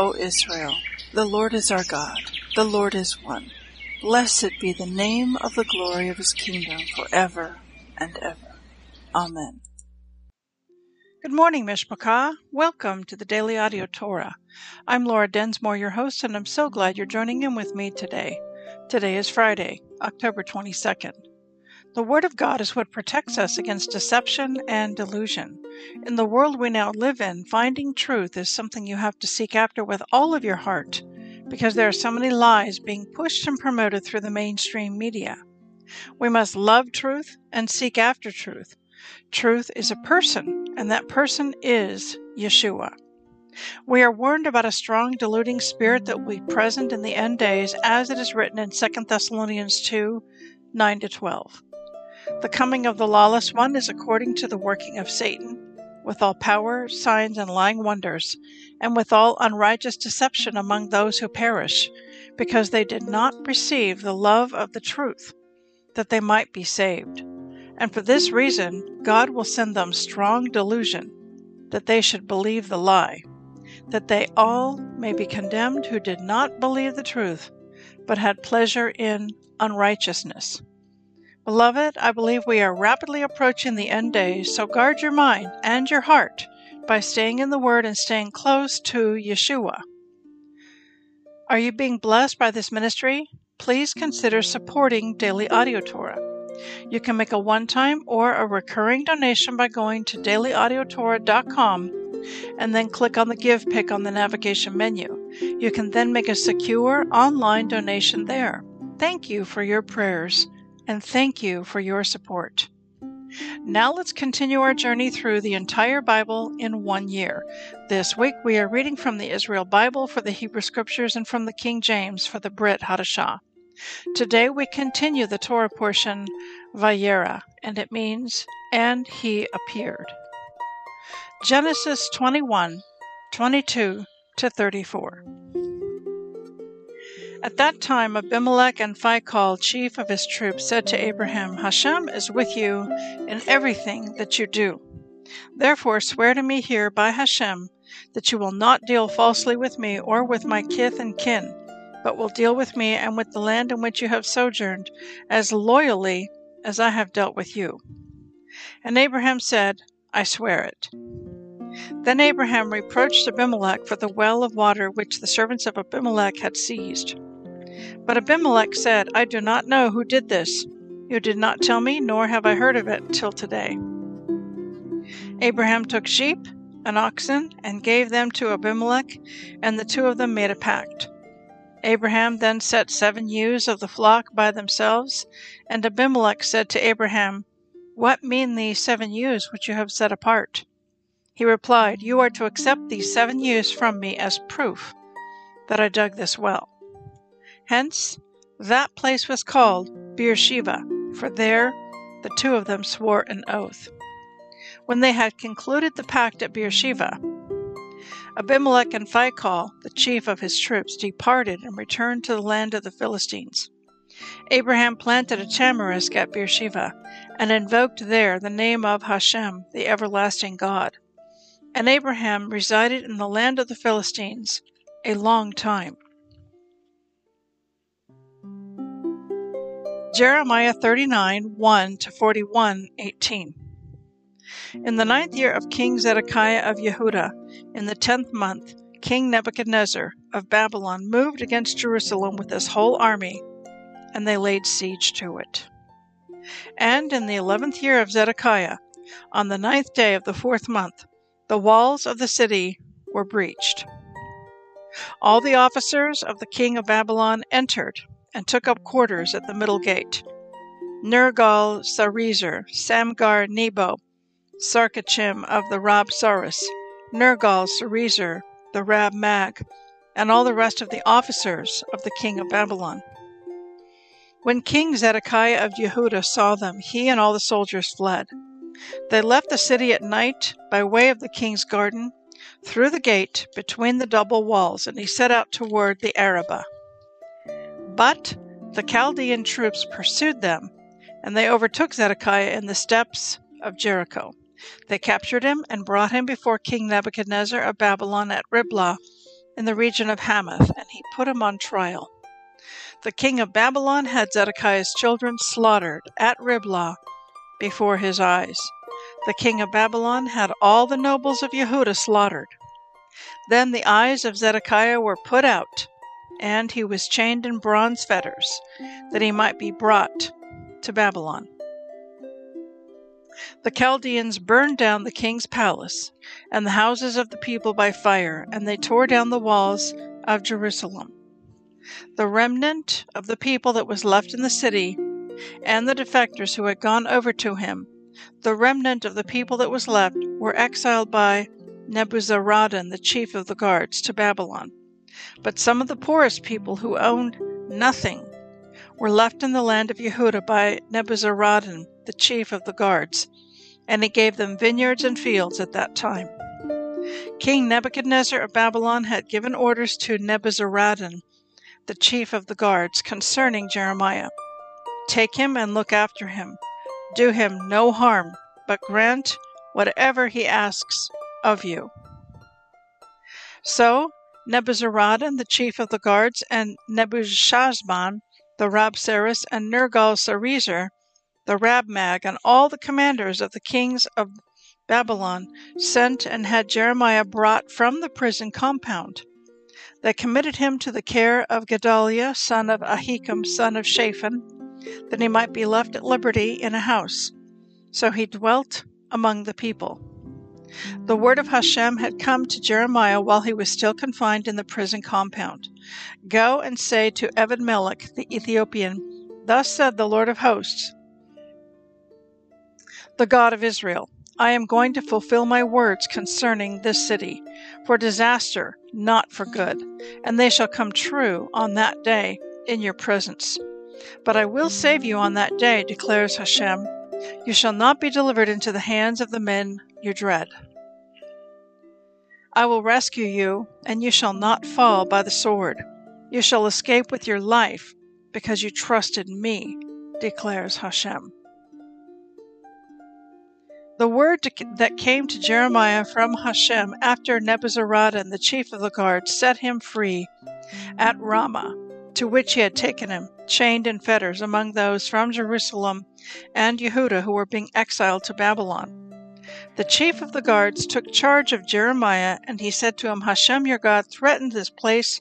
O Israel, the Lord is our God, the Lord is one. Blessed be the name of the glory of his kingdom forever and ever. Amen. Good morning, Mishpachah. Welcome to the Daily Audio Torah. I'm Laura Densmore, your host, and I'm so glad you're joining in with me today. Today is Friday, October 22nd. The Word of God is what protects us against deception and delusion. In the world we now live in, finding truth is something you have to seek after with all of your heart because there are so many lies being pushed and promoted through the mainstream media. We must love truth and seek after truth. Truth is a person, and that person is Yeshua. We are warned about a strong deluding spirit that will be present in the end days, as it is written in 2 Thessalonians 2 9 to 12. The coming of the lawless one is according to the working of Satan, with all power, signs, and lying wonders, and with all unrighteous deception among those who perish, because they did not receive the love of the truth, that they might be saved. And for this reason, God will send them strong delusion, that they should believe the lie, that they all may be condemned who did not believe the truth, but had pleasure in unrighteousness. Beloved, I believe we are rapidly approaching the end days, so guard your mind and your heart by staying in the Word and staying close to Yeshua. Are you being blessed by this ministry? Please consider supporting Daily Audio Torah. You can make a one time or a recurring donation by going to dailyaudiotorah.com and then click on the Give pick on the navigation menu. You can then make a secure online donation there. Thank you for your prayers and thank you for your support. Now let's continue our journey through the entire Bible in one year. This week we are reading from the Israel Bible for the Hebrew Scriptures and from the King James for the Brit Hadashah. Today we continue the Torah portion Vayera, and it means, and he appeared. Genesis 21, 22 to 34. At that time, Abimelech and Phicol, chief of his troops, said to Abraham, Hashem is with you in everything that you do. Therefore, swear to me here by Hashem that you will not deal falsely with me or with my kith and kin, but will deal with me and with the land in which you have sojourned as loyally as I have dealt with you. And Abraham said, I swear it. Then Abraham reproached Abimelech for the well of water which the servants of Abimelech had seized. But Abimelech said, I do not know who did this. You did not tell me, nor have I heard of it till today. Abraham took sheep and oxen and gave them to Abimelech, and the two of them made a pact. Abraham then set seven ewes of the flock by themselves, and Abimelech said to Abraham, What mean these seven ewes which you have set apart? He replied, You are to accept these seven ewes from me as proof that I dug this well. Hence, that place was called Beersheba, for there the two of them swore an oath. When they had concluded the pact at Beersheba, Abimelech and Phicol, the chief of his troops, departed and returned to the land of the Philistines. Abraham planted a tamarisk at Beersheba and invoked there the name of Hashem, the everlasting God. And Abraham resided in the land of the Philistines a long time. Jeremiah 39 1 to 41 18. In the ninth year of King Zedekiah of Yehuda, in the tenth month, King Nebuchadnezzar of Babylon moved against Jerusalem with his whole army, and they laid siege to it. And in the eleventh year of Zedekiah, on the ninth day of the fourth month, the walls of the city were breached. All the officers of the king of Babylon entered and took up quarters at the middle gate. Nergal Sarezer, Samgar Nebo, Sarkachim of the Rab Rabsaris, Nergal Sarezer, the Rab Mag, and all the rest of the officers of the king of Babylon. When King Zedekiah of Yehudah saw them, he and all the soldiers fled. They left the city at night by way of the king's garden, through the gate between the double walls, and he set out toward the Arabah. But the Chaldean troops pursued them, and they overtook Zedekiah in the steppes of Jericho. They captured him and brought him before King Nebuchadnezzar of Babylon at Riblah in the region of Hamath, and he put him on trial. The king of Babylon had Zedekiah's children slaughtered at Riblah before his eyes. The king of Babylon had all the nobles of Yehudah slaughtered. Then the eyes of Zedekiah were put out, and he was chained in bronze fetters, that he might be brought to Babylon. The Chaldeans burned down the king's palace and the houses of the people by fire, and they tore down the walls of Jerusalem. The remnant of the people that was left in the city, and the defectors who had gone over to him, the remnant of the people that was left, were exiled by Nebuzaradan, the chief of the guards, to Babylon. But some of the poorest people who owned nothing were left in the land of Yehudah by Nebuzaradan, the chief of the guards, and he gave them vineyards and fields at that time. King Nebuchadnezzar of Babylon had given orders to Nebuzaradan, the chief of the guards, concerning Jeremiah Take him and look after him. Do him no harm, but grant whatever he asks of you. So Nebuzaradan, the chief of the guards, and Nebuchadnezzar, the Rabsaris, and Nergal Sarezer, the Rabmag, and all the commanders of the kings of Babylon sent and had Jeremiah brought from the prison compound. They committed him to the care of Gedaliah, son of Ahikam, son of Shaphan, that he might be left at liberty in a house. So he dwelt among the people. The word of Hashem had come to Jeremiah while he was still confined in the prison compound. Go and say to Ebed-melech the Ethiopian, Thus said the Lord of hosts, the God of Israel, I am going to fulfill my words concerning this city, for disaster, not for good, and they shall come true on that day in your presence. But I will save you on that day, declares Hashem. You shall not be delivered into the hands of the men you dread. I will rescue you, and you shall not fall by the sword. You shall escape with your life, because you trusted me, declares Hashem. The word that came to Jeremiah from Hashem after Nebuzaradan, the chief of the guard, set him free at Ramah, to which he had taken him, chained in fetters, among those from Jerusalem and Yehuda who were being exiled to Babylon. The chief of the guards took charge of Jeremiah, and he said to him, Hashem your God threatened this place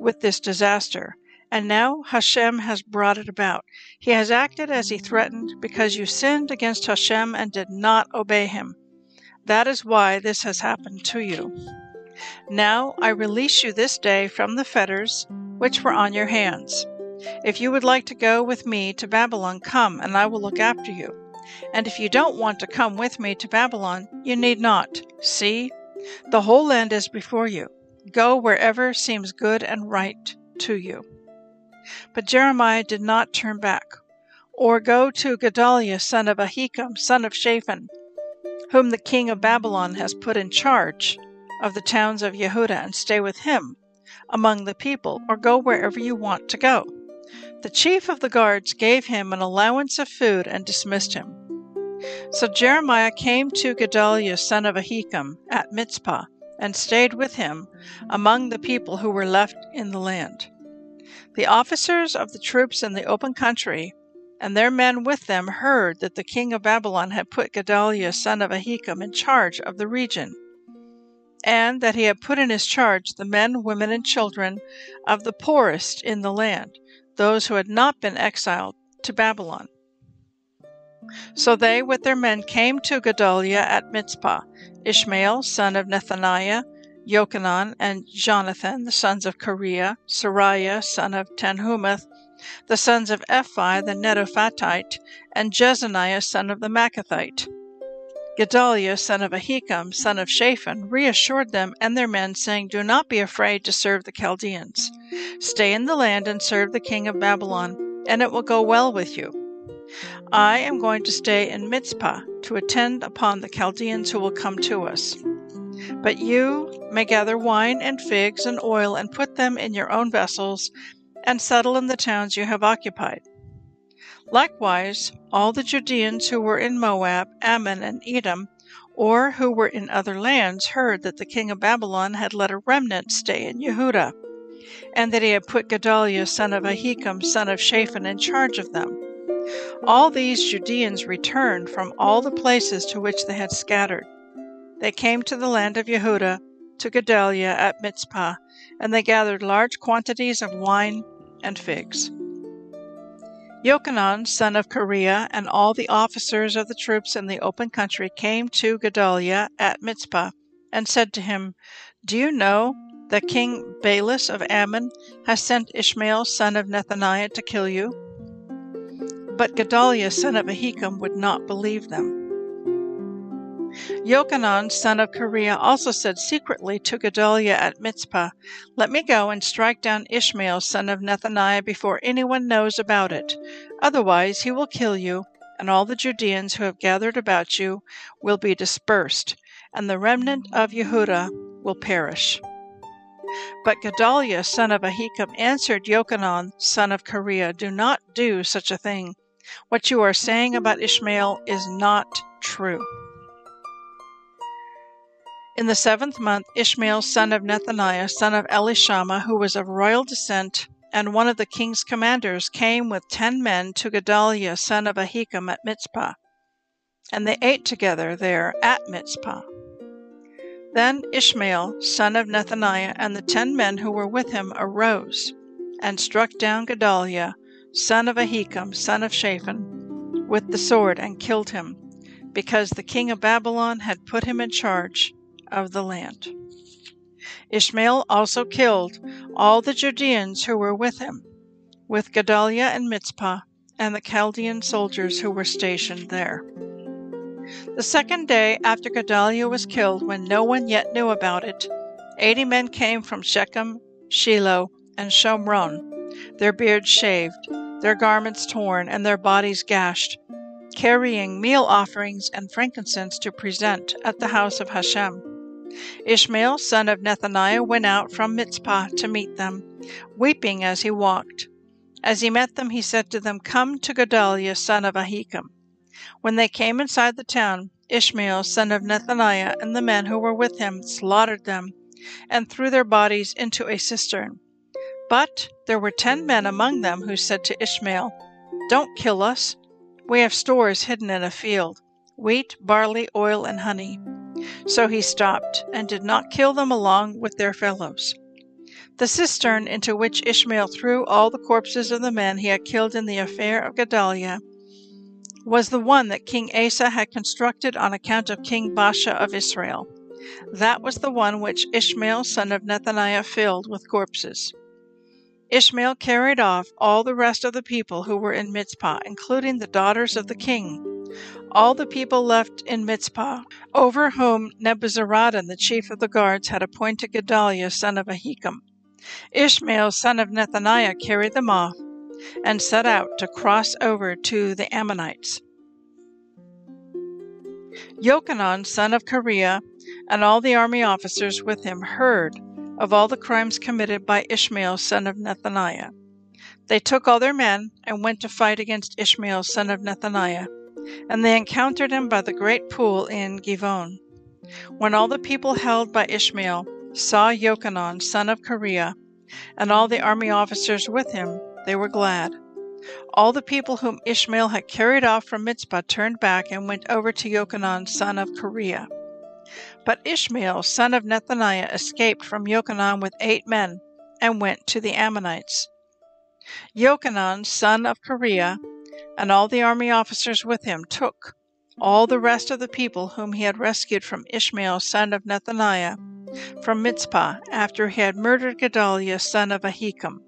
with this disaster, and now Hashem has brought it about. He has acted as he threatened because you sinned against Hashem and did not obey him. That is why this has happened to you. Now I release you this day from the fetters which were on your hands. If you would like to go with me to Babylon, come, and I will look after you. And if you don't want to come with me to Babylon, you need not. See, the whole land is before you. Go wherever seems good and right to you. But Jeremiah did not turn back, or go to Gedaliah son of Ahikam, son of Shaphan, whom the king of Babylon has put in charge of the towns of Yehudah, and stay with him among the people, or go wherever you want to go. The chief of the guards gave him an allowance of food and dismissed him. So Jeremiah came to Gedaliah son of Ahikam at Mizpah, and stayed with him among the people who were left in the land. The officers of the troops in the open country and their men with them heard that the king of Babylon had put Gedaliah son of Ahikam in charge of the region, and that he had put in his charge the men, women, and children of the poorest in the land, those who had not been exiled to Babylon. So they with their men came to Gedaliah at Mizpah, Ishmael son of Nethaniah, Jochanan and Jonathan, the sons of Kareah, Seraiah, son of Tanhumeth, the sons of Ephai the Netophathite, and Jezaniah, son of the Maacathite. Gedaliah, son of Ahikam, son of Shaphan, reassured them and their men, saying, Do not be afraid to serve the Chaldeans. Stay in the land and serve the king of Babylon, and it will go well with you. I am going to stay in Mizpah to attend upon the Chaldeans who will come to us. But you may gather wine and figs and oil and put them in your own vessels and settle in the towns you have occupied. Likewise, all the Judeans who were in Moab, Ammon, and Edom, or who were in other lands, heard that the king of Babylon had let a remnant stay in Yehuda, and that he had put Gedaliah son of Ahikam son of Shaphan in charge of them. All these Judeans returned from all the places to which they had scattered. They came to the land of Yehuda, to Gedaliah at Mizpah, and they gathered large quantities of wine and figs. Yochanan, son of Kareah, and all the officers of the troops in the open country came to Gedaliah at Mizpah and said to him, Do you know that King Baalis of Ammon has sent Ishmael, son of Nethaniah, to kill you? But Gedaliah, son of Ahikam, would not believe them. Yochanan, son of Kareah, also said secretly to Gedaliah at Mizpah, Let me go and strike down Ishmael, son of Nethaniah, before anyone knows about it. Otherwise he will kill you, and all the Judeans who have gathered about you will be dispersed, and the remnant of Yehudah will perish. But Gedaliah, son of Ahikam, answered Yochanan, son of Kareah, Do not do such a thing. What you are saying about Ishmael is not true. In the seventh month, Ishmael, son of Nethaniah, son of Elishama, who was of royal descent, and one of the king's commanders, came with ten men to Gedaliah, son of Ahikam, at Mizpah. And they ate together there at Mizpah. Then Ishmael, son of Nethaniah, and the ten men who were with him arose and struck down Gedaliah, son of Ahikam, son of Shaphan, with the sword and killed him, because the king of Babylon had put him in charge of the land. Ishmael also killed all the Judeans who were with him, with Gedaliah and Mizpah, and the Chaldean soldiers who were stationed there. The second day after Gedaliah was killed, when no one yet knew about it, eighty men came from Shechem, Shiloh, and Shomron, their beards shaved, their garments torn, and their bodies gashed, carrying meal offerings and frankincense to present at the house of Hashem. Ishmael, son of Nethaniah, went out from Mizpah to meet them, weeping as he walked. As he met them, he said to them, Come to Gedaliah, son of Ahikam. When they came inside the town, Ishmael, son of Nethaniah, and the men who were with him slaughtered them and threw their bodies into a cistern. But there were ten men among them who said to Ishmael, Don't kill us. We have stores hidden in a field wheat, barley, oil, and honey. So he stopped, and did not kill them along with their fellows. The cistern into which Ishmael threw all the corpses of the men he had killed in the affair of Gedaliah was the one that King Asa had constructed on account of King Baasha of Israel. That was the one which Ishmael son of Nethaniah filled with corpses. Ishmael carried off all the rest of the people who were in Mizpah, including the daughters of the king all the people left in Mizpah, over whom Nebuzaradan, the chief of the guards, had appointed Gedaliah son of Ahikam. Ishmael son of Nethaniah carried them off and set out to cross over to the Ammonites. Yochanan son of Kareah and all the army officers with him heard of all the crimes committed by Ishmael son of Nethaniah. They took all their men and went to fight against Ishmael son of Nethaniah and they encountered him by the great pool in Givon. When all the people held by Ishmael saw Yochanan, son of Kareah, and all the army officers with him, they were glad. All the people whom Ishmael had carried off from Mizpah turned back and went over to Yochanan, son of Kareah. But Ishmael, son of Nethaniah, escaped from Yochanan with eight men and went to the Ammonites. Yochanan, son of Kareah, and all the army officers with him took all the rest of the people whom he had rescued from Ishmael son of Nethaniah from Mizpah after he had murdered Gedaliah son of Ahikam,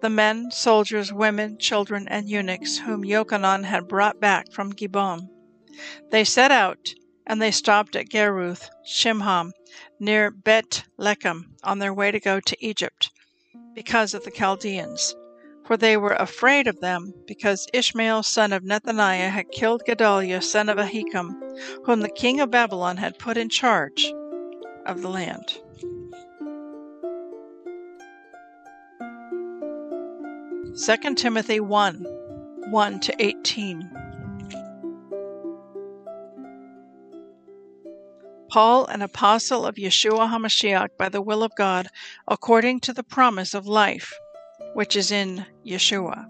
the men, soldiers, women, children, and eunuchs whom Yochanan had brought back from Givon. They set out and they stopped at Geruth Shimham near Bet Lechem on their way to go to Egypt because of the Chaldeans. For they were afraid of them, because Ishmael son of Nethaniah had killed Gedaliah son of Ahikam, whom the king of Babylon had put in charge of the land. Second Timothy 1 1 to 18. Paul, an apostle of Yeshua HaMashiach by the will of God, according to the promise of life, which is in Yeshua.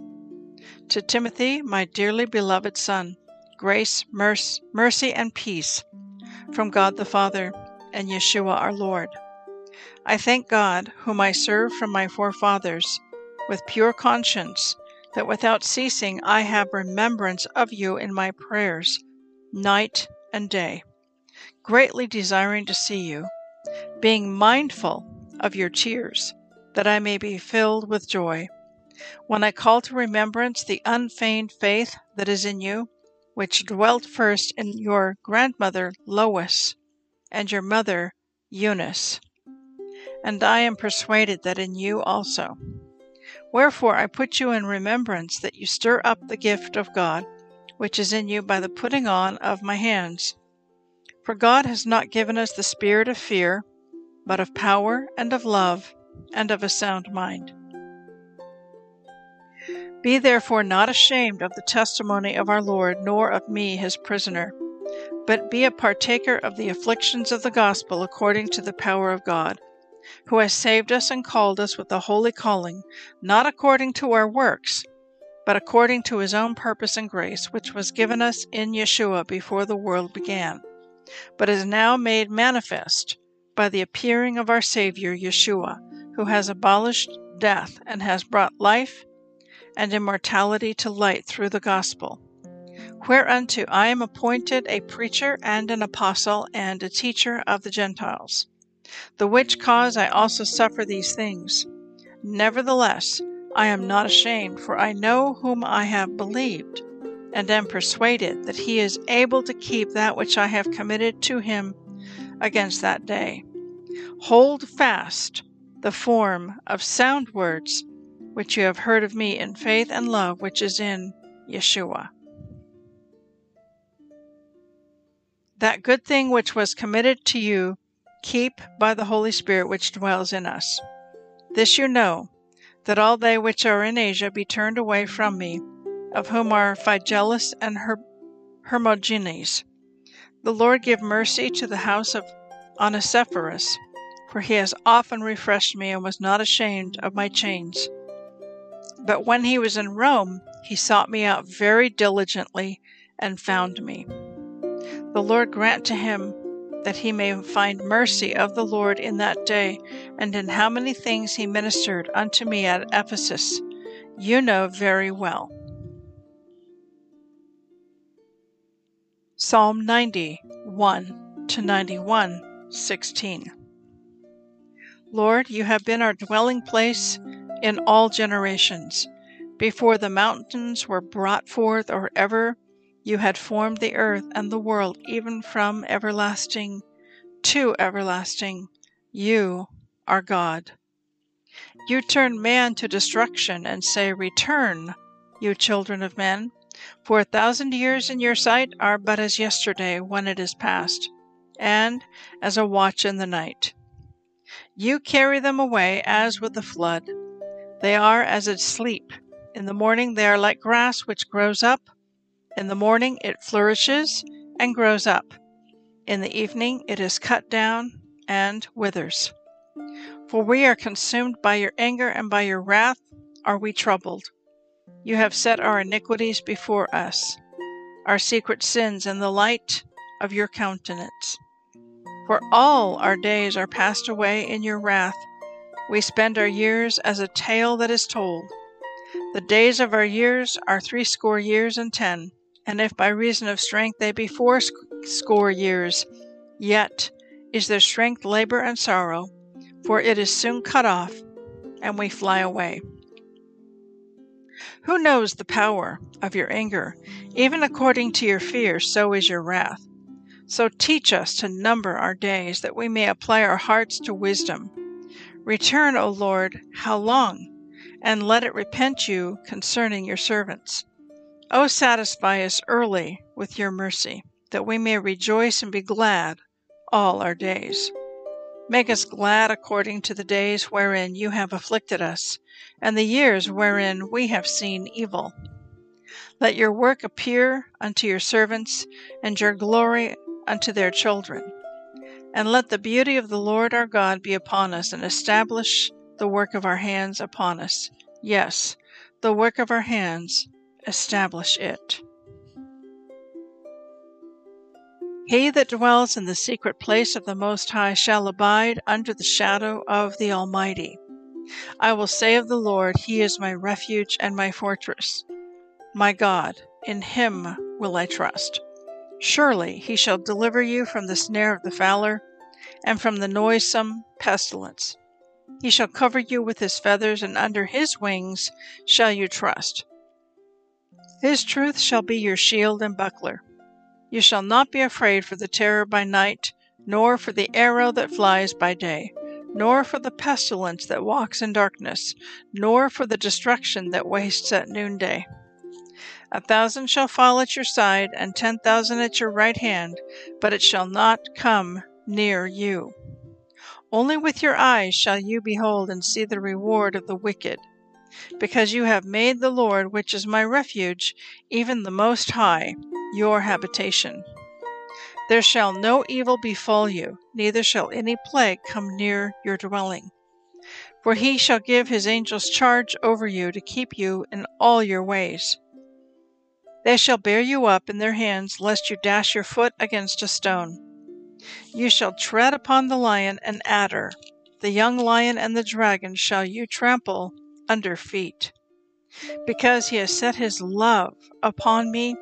To Timothy, my dearly beloved son, grace, mercy, and peace from God the Father and Yeshua our Lord. I thank God, whom I serve from my forefathers, with pure conscience, that without ceasing I have remembrance of you in my prayers, night and day greatly desiring to see you, being mindful of your tears, that I may be filled with joy. When I call to remembrance the unfeigned faith that is in you, which dwelt first in your grandmother Lois and your mother Eunice, and I am persuaded that in you also. Wherefore I put you in remembrance that you stir up the gift of God, which is in you by the putting on of my hands. For God has not given us the spirit of fear, but of power and of love and of a sound mind. Be therefore not ashamed of the testimony of our Lord, nor of me his prisoner, but be a partaker of the afflictions of the gospel according to the power of God, who has saved us and called us with a holy calling, not according to our works, but according to his own purpose and grace, which was given us in Yeshua before the world began but is now made manifest by the appearing of our Savior Yeshua, who has abolished death and has brought life and immortality to light through the gospel. Whereunto I am appointed a preacher and an apostle and a teacher of the Gentiles. The which cause I also suffer these things. Nevertheless, I am not ashamed, for I know whom I have believed and am persuaded that he is able to keep that which I have committed to him against that day. Hold fast the form of sound words which you have heard of me in faith and love which is in Yeshua. That good thing which was committed to you, keep by the Holy Spirit which dwells in us. This you know, that all they which are in Asia be turned away from me of whom are Phygellus and Her- Hermogenes. The Lord give mercy to the house of Onesiphorus, for he has often refreshed me and was not ashamed of my chains. But when he was in Rome, he sought me out very diligently and found me. The Lord grant to him that he may find mercy of the Lord in that day, and in how many things he ministered unto me at Ephesus, you know very well. Psalm 90, 1 to 91, 16. Lord, you have been our dwelling place in all generations. Before the mountains were brought forth, or ever you had formed the earth and the world, even from everlasting to everlasting, you are God. You turn man to destruction and say, Return, you children of men. For a thousand years in your sight are but as yesterday when it is past, and as a watch in the night. You carry them away as with the flood. They are as a sleep. In the morning they are like grass which grows up. In the morning it flourishes and grows up. In the evening it is cut down and withers. For we are consumed by your anger and by your wrath are we troubled. You have set our iniquities before us, our secret sins in the light of your countenance. For all our days are passed away in your wrath. We spend our years as a tale that is told. The days of our years are threescore years and ten, and if by reason of strength they be fourscore years, yet is their strength labor and sorrow, for it is soon cut off, and we fly away. Who knows the power of your anger? Even according to your fear, so is your wrath. So teach us to number our days, that we may apply our hearts to wisdom. Return, O Lord, how long? And let it repent you concerning your servants. O satisfy us early with your mercy, that we may rejoice and be glad all our days. Make us glad according to the days wherein you have afflicted us, and the years wherein we have seen evil. Let your work appear unto your servants, and your glory unto their children. And let the beauty of the Lord our God be upon us, and establish the work of our hands upon us. Yes, the work of our hands, establish it. He that dwells in the secret place of the Most High shall abide under the shadow of the Almighty. I will say of the Lord, He is my refuge and my fortress. My God, in Him will I trust. Surely he shall deliver you from the snare of the fowler, and from the noisome pestilence. He shall cover you with his feathers, and under his wings shall you trust. His truth shall be your shield and buckler. You shall not be afraid for the terror by night, nor for the arrow that flies by day, nor for the pestilence that walks in darkness, nor for the destruction that wastes at noonday. A thousand shall fall at your side, and ten thousand at your right hand, but it shall not come near you. Only with your eyes shall you behold and see the reward of the wicked. Because you have made the Lord, which is my refuge, even the Most High, your habitation. There shall no evil befall you, neither shall any plague come near your dwelling. For he shall give his angels charge over you to keep you in all your ways. They shall bear you up in their hands, lest you dash your foot against a stone. You shall tread upon the lion and adder, the young lion and the dragon shall you trample under feet. Because he has set his love upon me,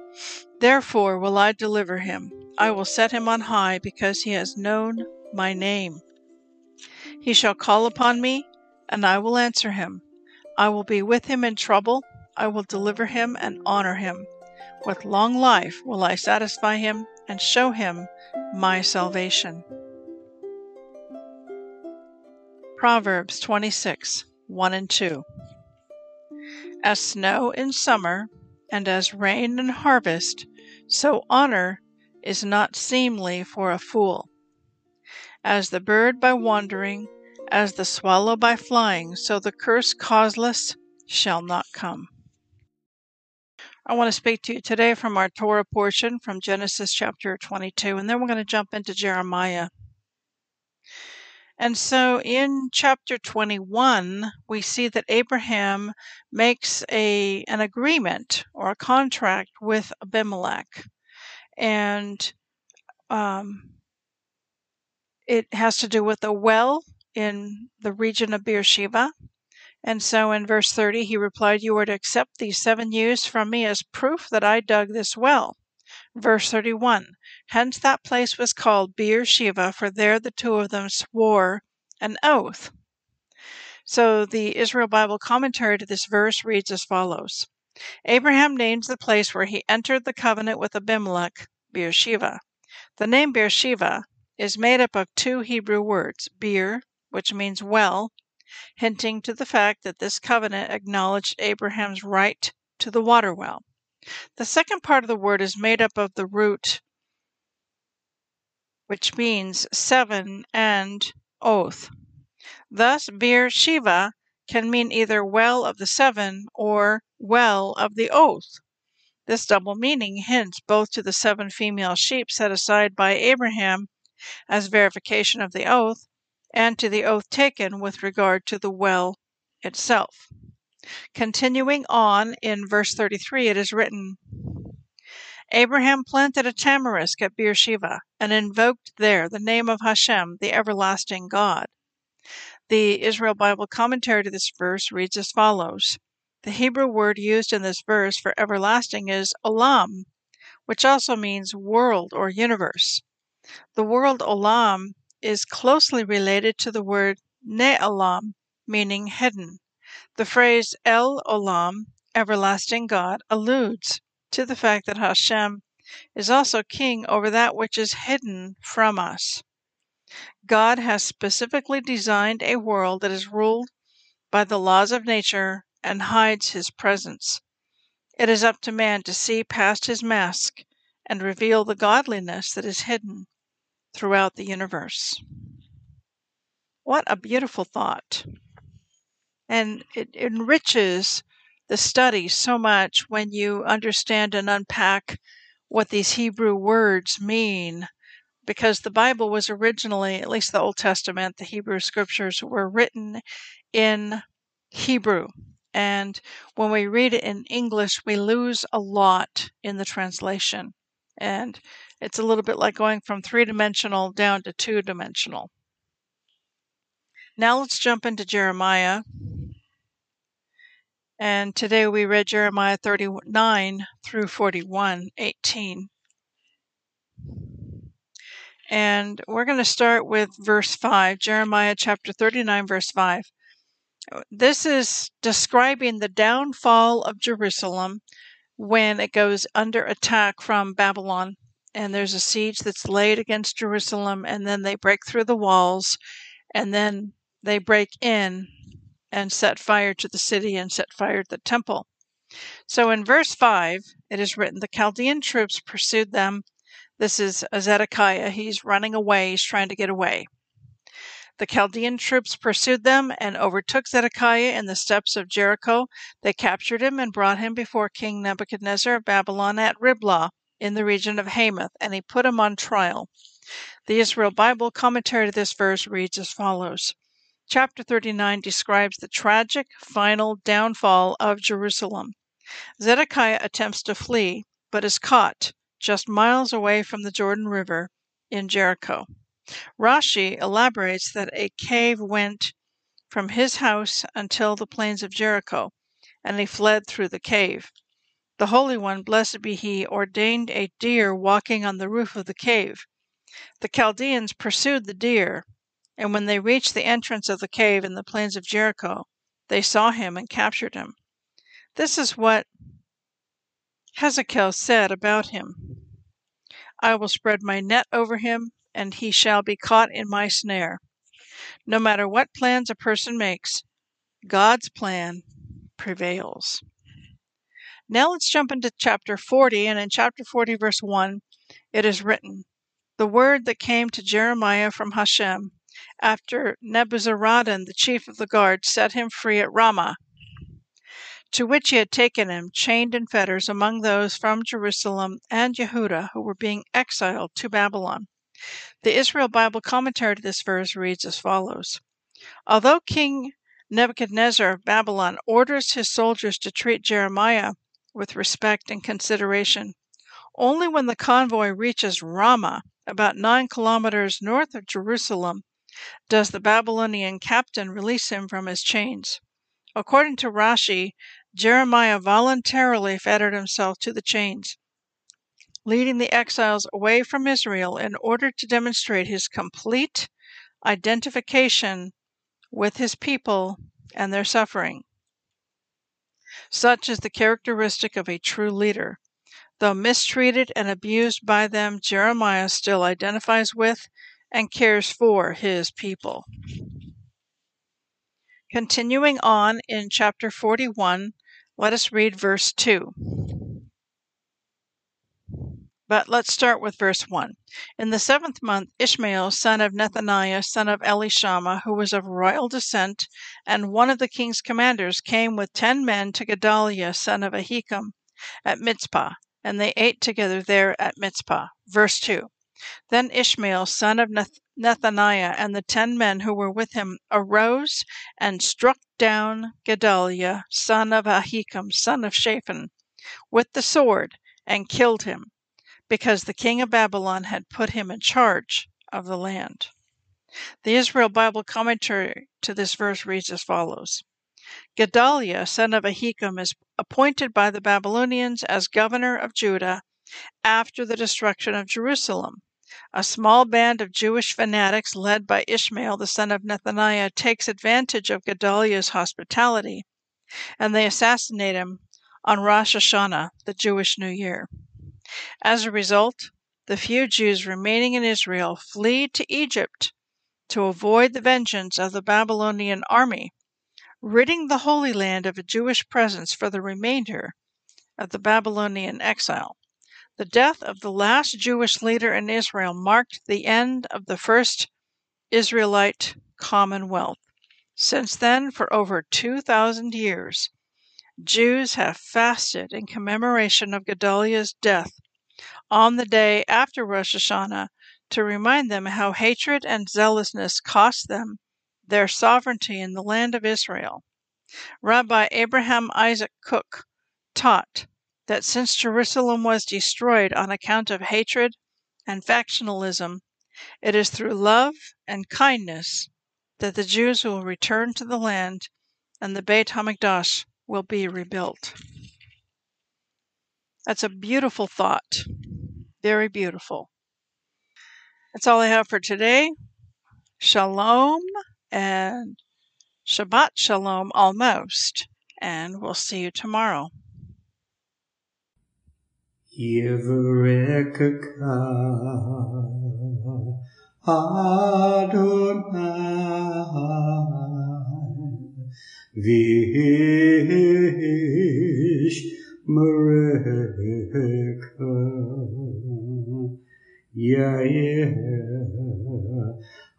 therefore will I deliver him. I will set him on high, because he has known my name. He shall call upon me, and I will answer him. I will be with him in trouble. I will deliver him and honor him. With long life will I satisfy him and show him my salvation. Proverbs 26 1 and 2. As snow in summer, and as rain in harvest, so honor is not seemly for a fool. As the bird by wandering, as the swallow by flying, so the curse causeless shall not come. I want to speak to you today from our Torah portion from Genesis chapter 22, and then we're going to jump into Jeremiah. And so in chapter 21, we see that Abraham makes a, an agreement or a contract with Abimelech. And um, it has to do with a well in the region of Beersheba. And so in verse 30, he replied, You are to accept these seven ewes from me as proof that I dug this well. Verse 31 Hence that place was called Beersheba, for there the two of them swore an oath. So the Israel Bible commentary to this verse reads as follows Abraham names the place where he entered the covenant with Abimelech Beersheba. The name Beersheba is made up of two Hebrew words, beer, which means well, hinting to the fact that this covenant acknowledged Abraham's right to the water well. The second part of the word is made up of the root, which means seven and oath. Thus, Beer Shiva can mean either well of the seven or well of the oath. This double meaning hints both to the seven female sheep set aside by Abraham as verification of the oath and to the oath taken with regard to the well itself. Continuing on in verse 33, it is written Abraham planted a tamarisk at Beersheba and invoked there the name of Hashem, the everlasting God. The Israel Bible commentary to this verse reads as follows The Hebrew word used in this verse for everlasting is olam, which also means world or universe. The word olam is closely related to the word ne'alam, meaning hidden. The phrase El Olam, everlasting God, alludes to the fact that Hashem is also king over that which is hidden from us. God has specifically designed a world that is ruled by the laws of nature and hides his presence. It is up to man to see past his mask and reveal the godliness that is hidden throughout the universe. What a beautiful thought. And it enriches the study so much when you understand and unpack what these Hebrew words mean. Because the Bible was originally, at least the Old Testament, the Hebrew scriptures were written in Hebrew. And when we read it in English, we lose a lot in the translation. And it's a little bit like going from three dimensional down to two dimensional. Now let's jump into Jeremiah. And today we read Jeremiah 39 through 41, 18. And we're going to start with verse 5, Jeremiah chapter 39, verse 5. This is describing the downfall of Jerusalem when it goes under attack from Babylon. And there's a siege that's laid against Jerusalem, and then they break through the walls, and then they break in and set fire to the city and set fire to the temple. So in verse 5, it is written, The Chaldean troops pursued them. This is Zedekiah. He's running away, he's trying to get away. The Chaldean troops pursued them and overtook Zedekiah in the steppes of Jericho. They captured him and brought him before King Nebuchadnezzar of Babylon at Riblah in the region of Hamath, and he put him on trial. The Israel Bible commentary to this verse reads as follows Chapter 39 describes the tragic final downfall of Jerusalem. Zedekiah attempts to flee, but is caught just miles away from the Jordan River in Jericho. Rashi elaborates that a cave went from his house until the plains of Jericho, and he fled through the cave. The Holy One, blessed be He, ordained a deer walking on the roof of the cave. The Chaldeans pursued the deer, and when they reached the entrance of the cave in the plains of Jericho, they saw him and captured him. This is what Hezekiah said about him I will spread my net over him, and he shall be caught in my snare. No matter what plans a person makes, God's plan prevails. Now let's jump into chapter 40, and in chapter 40, verse 1, it is written The word that came to Jeremiah from Hashem, after Nebuzaradan, the chief of the guard, set him free at Ramah, to which he had taken him, chained in fetters, among those from Jerusalem and Yehudah who were being exiled to Babylon. The Israel Bible commentary to this verse reads as follows Although King Nebuchadnezzar of Babylon orders his soldiers to treat Jeremiah with respect and consideration, only when the convoy reaches Ramah, about nine kilometers north of Jerusalem, does the Babylonian captain release him from his chains. According to Rashi, Jeremiah voluntarily fettered himself to the chains leading the exiles away from Israel in order to demonstrate his complete identification with his people and their suffering. Such is the characteristic of a true leader. Though mistreated and abused by them, Jeremiah still identifies with and cares for his people. Continuing on in chapter 41, let us read verse 2. But let's start with verse 1. In the seventh month, Ishmael, son of Nethaniah, son of Elishama, who was of royal descent, and one of the king's commanders, came with ten men to Gedaliah, son of Ahikam, at Mizpah, and they ate together there at Mizpah. Verse 2. Then Ishmael, son of Nethaniah, and the ten men who were with him arose and struck down Gedaliah, son of Ahikam, son of Shaphan, with the sword, and killed him because the king of Babylon had put him in charge of the land. The Israel Bible commentary to this verse reads as follows Gedaliah, son of Ahikam, is appointed by the Babylonians as governor of Judah after the destruction of Jerusalem. A small band of Jewish fanatics led by Ishmael, the son of Nethaniah, takes advantage of Gedaliah's hospitality, and they assassinate him on Rosh Hashanah, the Jewish New Year. As a result, the few Jews remaining in Israel flee to Egypt to avoid the vengeance of the Babylonian army, ridding the Holy Land of a Jewish presence for the remainder of the Babylonian exile. The death of the last Jewish leader in Israel marked the end of the first Israelite commonwealth. Since then, for over 2,000 years, Jews have fasted in commemoration of Gedaliah's death on the day after Rosh Hashanah to remind them how hatred and zealousness cost them their sovereignty in the land of Israel. Rabbi Abraham Isaac Kook taught that since Jerusalem was destroyed on account of hatred and factionalism, it is through love and kindness that the Jews will return to the land and the Beit HaMikdash will be rebuilt. That's a beautiful thought. Very beautiful. That's all I have for today. Shalom and Shabbat Shalom almost. And we'll see you tomorrow. Vish Yair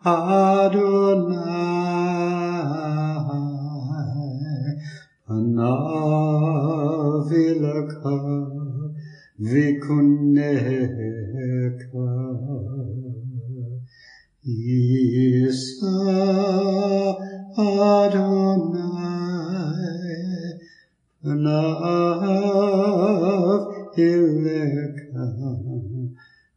Adonai Vikuneka Adonai Panav